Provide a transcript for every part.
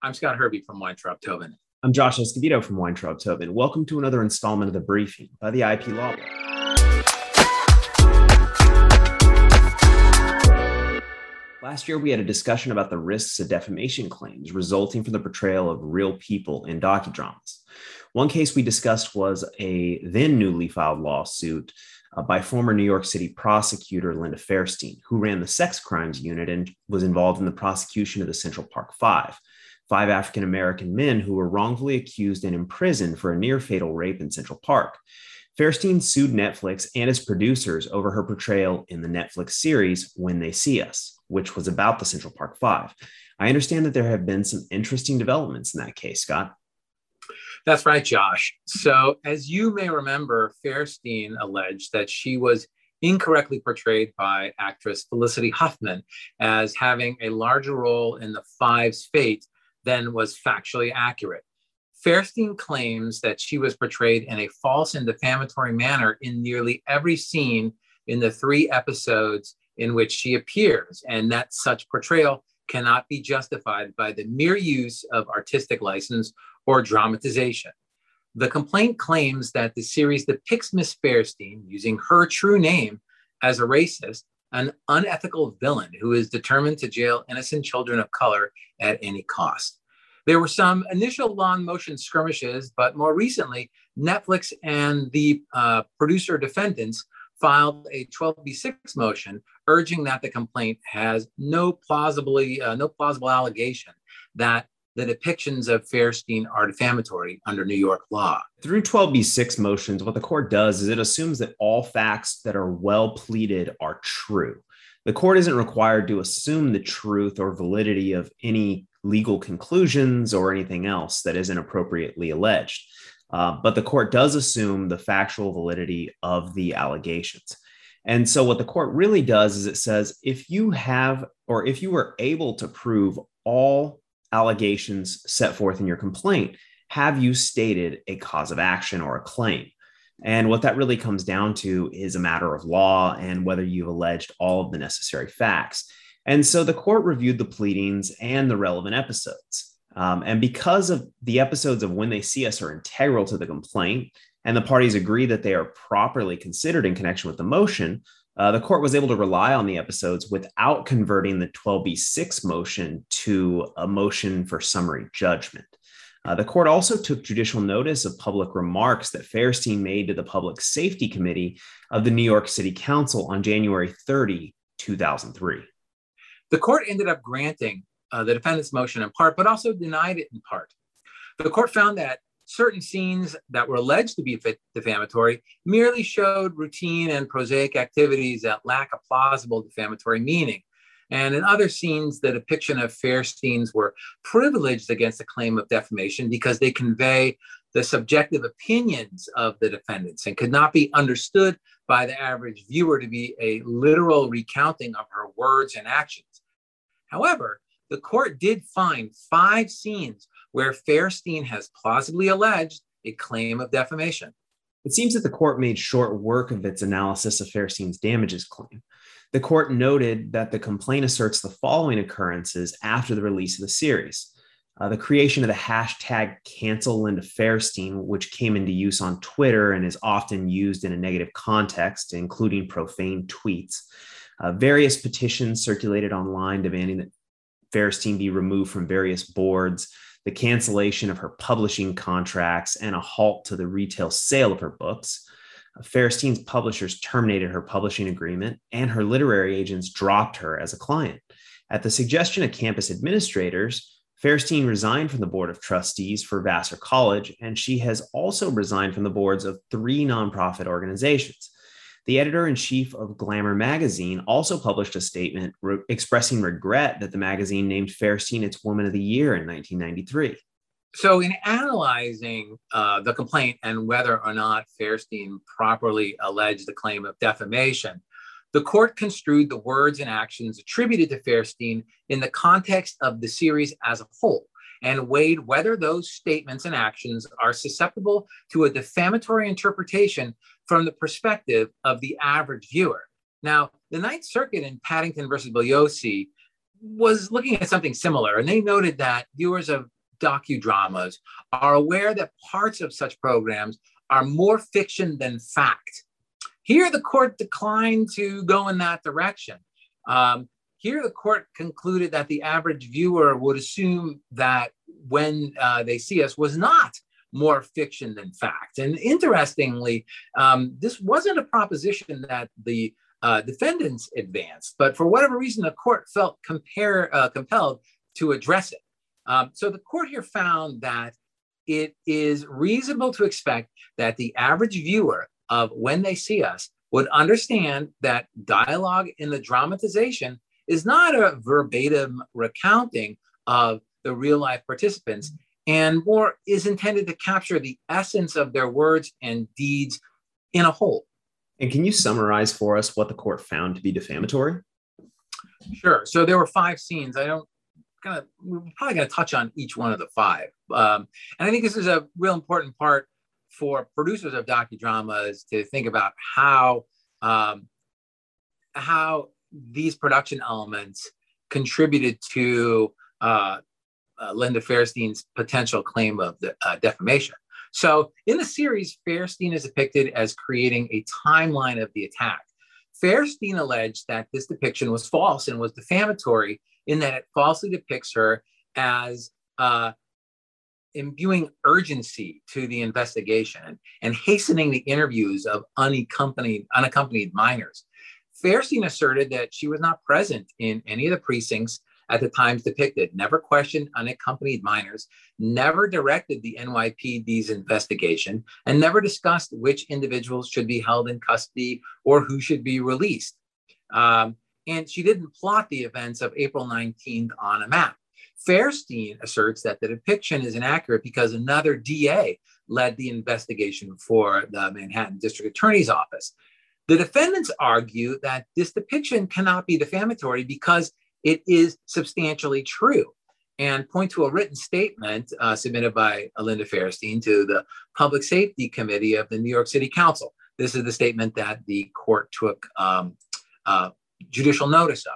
I'm Scott Hervey from Weintraub Tobin. I'm Josh Escovedo from Weintraub Tobin. Welcome to another installment of the briefing by the IP Law Last year, we had a discussion about the risks of defamation claims resulting from the portrayal of real people in docudramas. One case we discussed was a then newly filed lawsuit uh, by former New York City prosecutor Linda Fairstein, who ran the sex crimes unit and was involved in the prosecution of the Central Park Five, five African American men who were wrongfully accused and imprisoned for a near fatal rape in Central Park. Fairstein sued Netflix and its producers over her portrayal in the Netflix series When They See Us, which was about the Central Park Five. I understand that there have been some interesting developments in that case, Scott. That's right, Josh. So, as you may remember, Fairstein alleged that she was incorrectly portrayed by actress Felicity Huffman as having a larger role in the Five's fate than was factually accurate. Fairstein claims that she was portrayed in a false and defamatory manner in nearly every scene in the three episodes in which she appears, and that such portrayal cannot be justified by the mere use of artistic license or dramatization. The complaint claims that the series depicts Miss Fairstein using her true name as a racist, an unethical villain who is determined to jail innocent children of color at any cost. There were some initial long motion skirmishes, but more recently, Netflix and the uh, producer defendants filed a 12b6 motion urging that the complaint has no plausibly uh, no plausible allegation that the depictions of Fairstein are defamatory under New York law. Through 12b6 motions, what the court does is it assumes that all facts that are well pleaded are true. The court isn't required to assume the truth or validity of any legal conclusions or anything else that isn't appropriately alleged. Uh, but the court does assume the factual validity of the allegations. And so, what the court really does is it says if you have, or if you were able to prove all allegations set forth in your complaint, have you stated a cause of action or a claim? And what that really comes down to is a matter of law and whether you've alleged all of the necessary facts. And so the court reviewed the pleadings and the relevant episodes. Um, and because of the episodes of When They See Us are integral to the complaint, and the parties agree that they are properly considered in connection with the motion, uh, the court was able to rely on the episodes without converting the 12b6 motion to a motion for summary judgment. Uh, the court also took judicial notice of public remarks that Fairstein made to the Public Safety Committee of the New York City Council on January 30, 2003. The court ended up granting uh, the defendant's motion in part, but also denied it in part. The court found that certain scenes that were alleged to be defamatory merely showed routine and prosaic activities that lack a plausible defamatory meaning. And in other scenes, the depiction of Fairsteins were privileged against a claim of defamation because they convey the subjective opinions of the defendants and could not be understood by the average viewer to be a literal recounting of her words and actions. However, the court did find five scenes where Fairstein has plausibly alleged a claim of defamation. It seems that the court made short work of its analysis of Fairstein's damages claim. The court noted that the complaint asserts the following occurrences after the release of the series. Uh, the creation of the hashtag cancel Linda Fairstein, which came into use on Twitter and is often used in a negative context, including profane tweets. Uh, various petitions circulated online demanding that Fairstein be removed from various boards, the cancellation of her publishing contracts, and a halt to the retail sale of her books. Uh, publishers terminated her publishing agreement, and her literary agents dropped her as a client. At the suggestion of campus administrators, Fairstein resigned from the board of trustees for Vassar College, and she has also resigned from the boards of three nonprofit organizations. The editor in chief of Glamour magazine also published a statement re- expressing regret that the magazine named Fairstein its Woman of the Year in 1993. So, in analyzing uh, the complaint and whether or not Fairstein properly alleged the claim of defamation, the court construed the words and actions attributed to Fairstein in the context of the series as a whole and weighed whether those statements and actions are susceptible to a defamatory interpretation from the perspective of the average viewer. Now, the Ninth Circuit in Partington versus Bugliosi was looking at something similar, and they noted that viewers of docudramas are aware that parts of such programs are more fiction than fact. Here, the court declined to go in that direction. Um, here, the court concluded that the average viewer would assume that when uh, they see us was not more fiction than fact. And interestingly, um, this wasn't a proposition that the uh, defendants advanced, but for whatever reason, the court felt compare, uh, compelled to address it. Um, so the court here found that it is reasonable to expect that the average viewer of when they see us would understand that dialogue in the dramatization is not a verbatim recounting of the real life participants and more is intended to capture the essence of their words and deeds in a whole. And can you summarize for us what the court found to be defamatory? Sure. So there were five scenes. I don't kind of we're probably going to touch on each one of the five. Um, and I think this is a real important part for producers of docudramas to think about how um, how these production elements contributed to uh, uh, Linda Fairstein's potential claim of the, uh, defamation. So in the series, Fairstein is depicted as creating a timeline of the attack. Fairstein alleged that this depiction was false and was defamatory in that it falsely depicts her as uh, imbuing urgency to the investigation and hastening the interviews of unaccompanied, unaccompanied minors. Fairstein asserted that she was not present in any of the precincts at the times depicted, never questioned unaccompanied minors, never directed the NYPD's investigation, and never discussed which individuals should be held in custody or who should be released. Um, and she didn't plot the events of April 19th on a map. Fairstein asserts that the depiction is inaccurate because another DA led the investigation for the Manhattan District Attorney's Office. The defendants argue that this depiction cannot be defamatory because it is substantially true and point to a written statement uh, submitted by Linda Fairstein to the Public Safety Committee of the New York City Council. This is the statement that the court took um, uh, judicial notice of.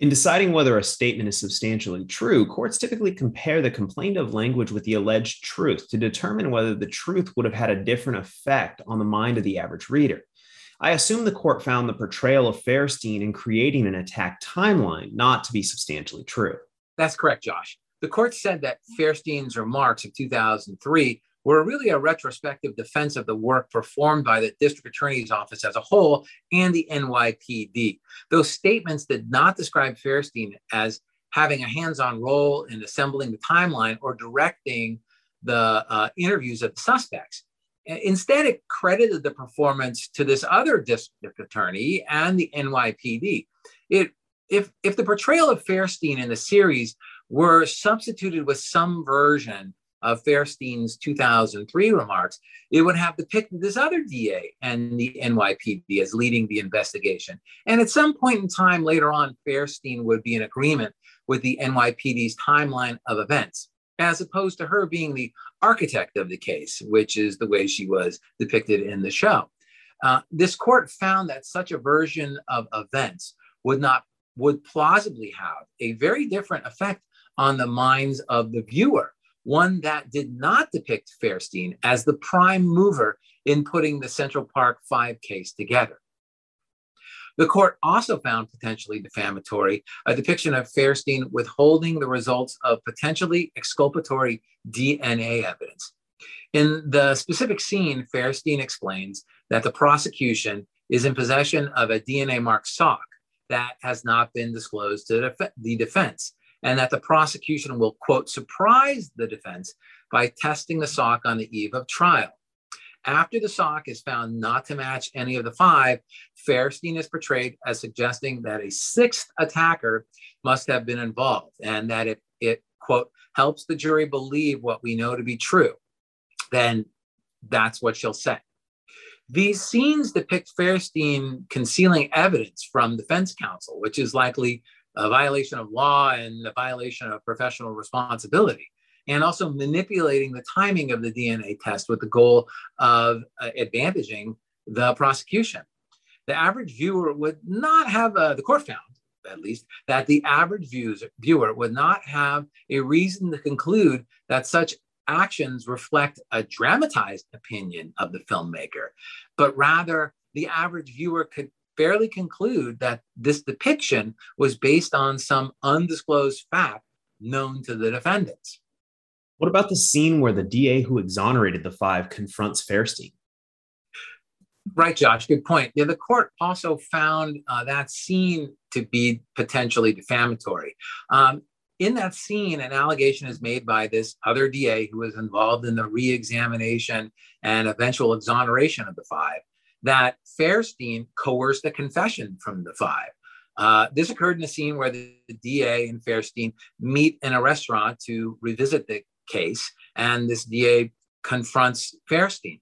In deciding whether a statement is substantially true, courts typically compare the complaint of language with the alleged truth to determine whether the truth would have had a different effect on the mind of the average reader. I assume the court found the portrayal of Fairstein in creating an attack timeline not to be substantially true. That's correct, Josh. The court said that Fairstein's remarks of 2003 were really a retrospective defense of the work performed by the district attorney's office as a whole and the NYPD. Those statements did not describe Fairstein as having a hands on role in assembling the timeline or directing the uh, interviews of the suspects. Instead, it credited the performance to this other district attorney and the NYPD. It, if, if the portrayal of Fairstein in the series were substituted with some version of Fairstein's 2003 remarks, it would have depicted this other DA and the NYPD as leading the investigation. And at some point in time later on, Fairstein would be in agreement with the NYPD's timeline of events as opposed to her being the architect of the case, which is the way she was depicted in the show. Uh, this court found that such a version of events would not would plausibly have a very different effect on the minds of the viewer, one that did not depict Fairstein as the prime mover in putting the Central Park Five case together. The court also found potentially defamatory a depiction of Fairstein withholding the results of potentially exculpatory DNA evidence. In the specific scene, Fairstein explains that the prosecution is in possession of a DNA marked sock that has not been disclosed to the defense, and that the prosecution will, quote, surprise the defense by testing the sock on the eve of trial. After the sock is found not to match any of the five, Fairstein is portrayed as suggesting that a sixth attacker must have been involved and that it, it quote, helps the jury believe what we know to be true, then that's what she'll say. These scenes depict Fairstein concealing evidence from defense counsel, which is likely a violation of law and a violation of professional responsibility and also manipulating the timing of the DNA test with the goal of uh, advantaging the prosecution. The average viewer would not have, uh, the court found, at least, that the average views, viewer would not have a reason to conclude that such actions reflect a dramatized opinion of the filmmaker, but rather the average viewer could fairly conclude that this depiction was based on some undisclosed fact known to the defendants. What about the scene where the DA who exonerated the five confronts Fairstein? Right, Josh. Good point. Yeah, the court also found uh, that scene to be potentially defamatory. Um, in that scene, an allegation is made by this other DA who was involved in the re examination and eventual exoneration of the five that Fairstein coerced a confession from the five. Uh, this occurred in a scene where the, the DA and Fairstein meet in a restaurant to revisit the case, and this DA confronts Fairstein.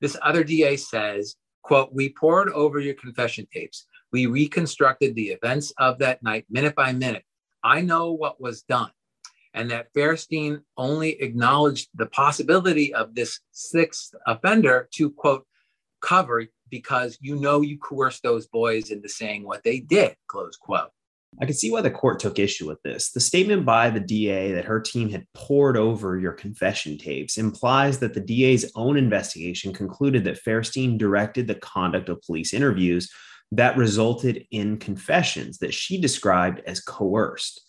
This other DA says, quote, we pored over your confession tapes. We reconstructed the events of that night minute by minute. I know what was done. And that Fairstein only acknowledged the possibility of this sixth offender to, quote, cover because you know you coerced those boys into saying what they did, close quote. I can see why the court took issue with this. The statement by the DA that her team had pored over your confession tapes implies that the DA's own investigation concluded that Fairstein directed the conduct of police interviews that resulted in confessions that she described as coerced.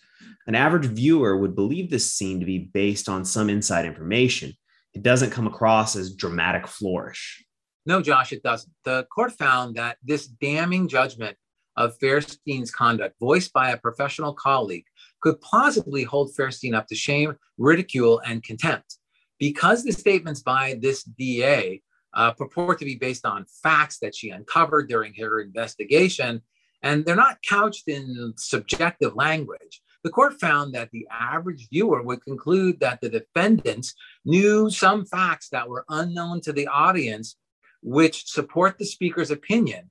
An average viewer would believe this scene to be based on some inside information. It doesn't come across as dramatic flourish. No, Josh, it doesn't. The court found that this damning judgment of Fairstein's conduct, voiced by a professional colleague, could plausibly hold Fairstein up to shame, ridicule, and contempt. Because the statements by this DA uh, purport to be based on facts that she uncovered during her investigation, and they're not couched in subjective language. The court found that the average viewer would conclude that the defendants knew some facts that were unknown to the audience, which support the speaker's opinion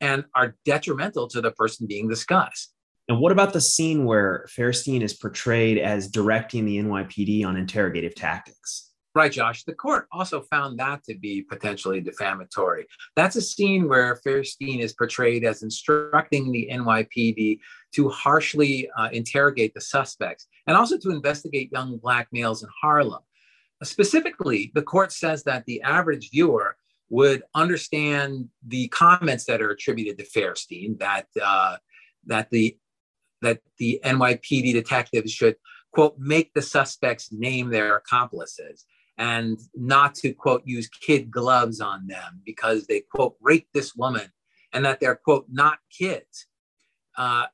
and are detrimental to the person being discussed. And what about the scene where Fairstein is portrayed as directing the NYPD on interrogative tactics? Right, Josh. The court also found that to be potentially defamatory. That's a scene where Fairstein is portrayed as instructing the NYPD to harshly uh, interrogate the suspects and also to investigate young Black males in Harlem. Specifically, the court says that the average viewer would understand the comments that are attributed to Fairstein that uh, that the that the NYPD detectives should quote make the suspects name their accomplices and not to quote use kid gloves on them because they quote raped this woman and that they're quote not kids. Uh,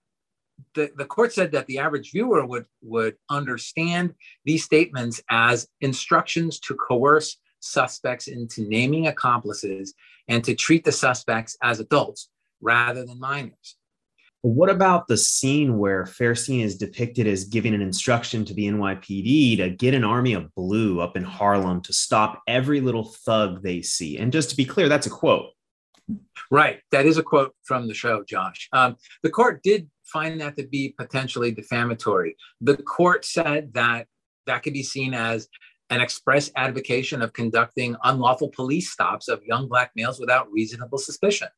the, the court said that the average viewer would would understand these statements as instructions to coerce suspects into naming accomplices and to treat the suspects as adults rather than minors. What about the scene where Fairstein is depicted as giving an instruction to the NYPD to get an army of blue up in Harlem to stop every little thug they see? And just to be clear, that's a quote. Right. That is a quote from the show, Josh. Um, the court did find that to be potentially defamatory. The court said that that could be seen as an express advocation of conducting unlawful police stops of young Black males without reasonable suspicion.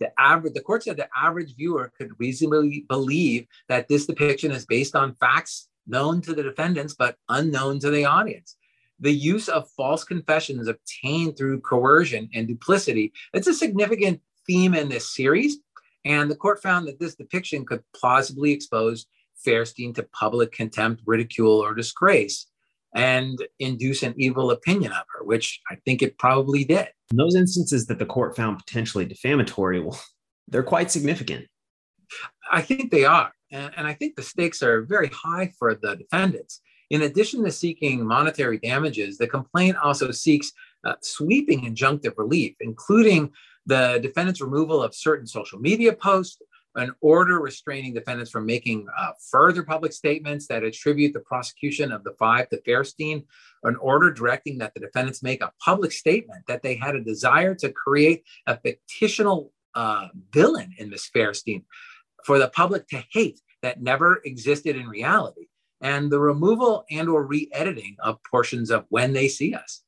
The average, the court said the average viewer could reasonably believe that this depiction is based on facts known to the defendants but unknown to the audience. The use of false confessions obtained through coercion and duplicity, it's a significant theme in this series. And the court found that this depiction could plausibly expose Fairstein to public contempt, ridicule, or disgrace and induce an evil opinion of her, which I think it probably did. In those instances that the court found potentially defamatory, well, they're quite significant. I think they are. And, and I think the stakes are very high for the defendants. In addition to seeking monetary damages, the complaint also seeks uh, sweeping injunctive relief, including the defendant's removal of certain social media posts, an order restraining defendants from making uh, further public statements that attribute the prosecution of the five to Fairstein, an order directing that the defendants make a public statement that they had a desire to create a fictional uh, villain in Miss Fairstein for the public to hate that never existed in reality, and the removal and or re-editing of portions of When They See Us.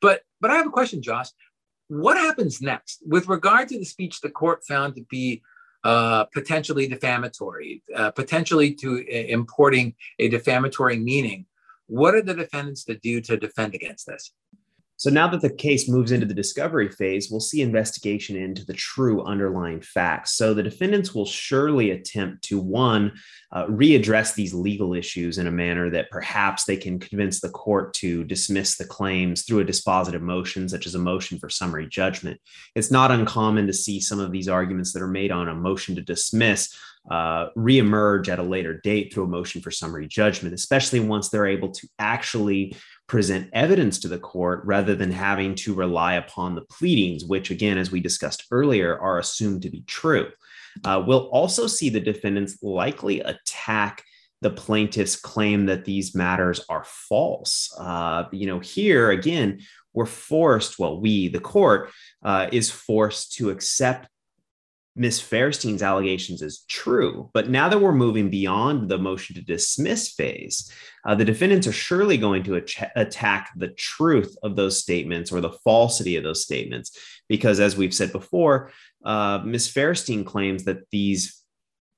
But but I have a question, Josh what happens next with regard to the speech the court found to be uh, potentially defamatory, uh, potentially to uh, importing a defamatory meaning. What are the defendants to do to defend against this? So now that the case moves into the discovery phase, we'll see investigation into the true underlying facts. So the defendants will surely attempt to one, uh, readdress these legal issues in a manner that perhaps they can convince the court to dismiss the claims through a dispositive motion, such as a motion for summary judgment. It's not uncommon to see some of these arguments that are made on a motion to dismiss uh, reemerge at a later date through a motion for summary judgment, especially once they're able to actually present evidence to the court rather than having to rely upon the pleadings, which, again, as we discussed earlier, are assumed to be true. Uh, we'll also see the defendants likely attack the plaintiff's claim that these matters are false. Uh, you know, here again, we're forced, well, we, the court, uh, is forced to accept Miss Fairstein's allegations as true. But now that we're moving beyond the motion to dismiss phase, uh, the defendants are surely going to attack the truth of those statements or the falsity of those statements. Because as we've said before, uh, Miss Fairstein claims that these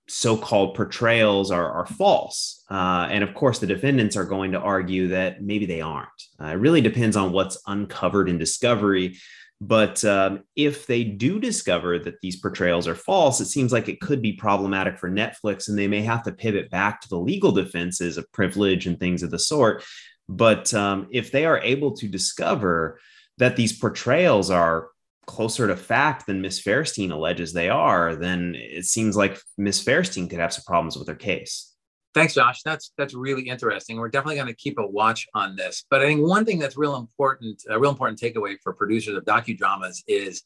so-called portrayals are, are false. Uh, and of course, the defendants are going to argue that maybe they aren't. Uh, it really depends on what's uncovered in discovery but um, if they do discover that these portrayals are false, it seems like it could be problematic for Netflix, and they may have to pivot back to the legal defenses of privilege and things of the sort. But um, if they are able to discover that these portrayals are closer to fact than Miss Fairstein alleges they are, then it seems like Miss Fairstein could have some problems with her case. Thanks, Josh. That's that's really interesting. We're definitely going to keep a watch on this. But I think one thing that's real important, a real important takeaway for producers of docudramas is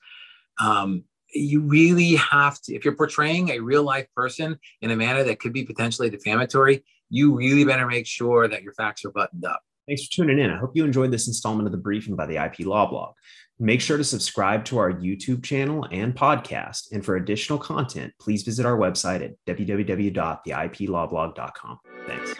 um, you really have to, if you're portraying a real life person in a manner that could be potentially defamatory, you really better make sure that your facts are buttoned up. Thanks for tuning in. I hope you enjoyed this installment of the briefing by the IP Law Blog. Make sure to subscribe to our YouTube channel and podcast. And for additional content, please visit our website at www.theiplawblog.com. Thanks.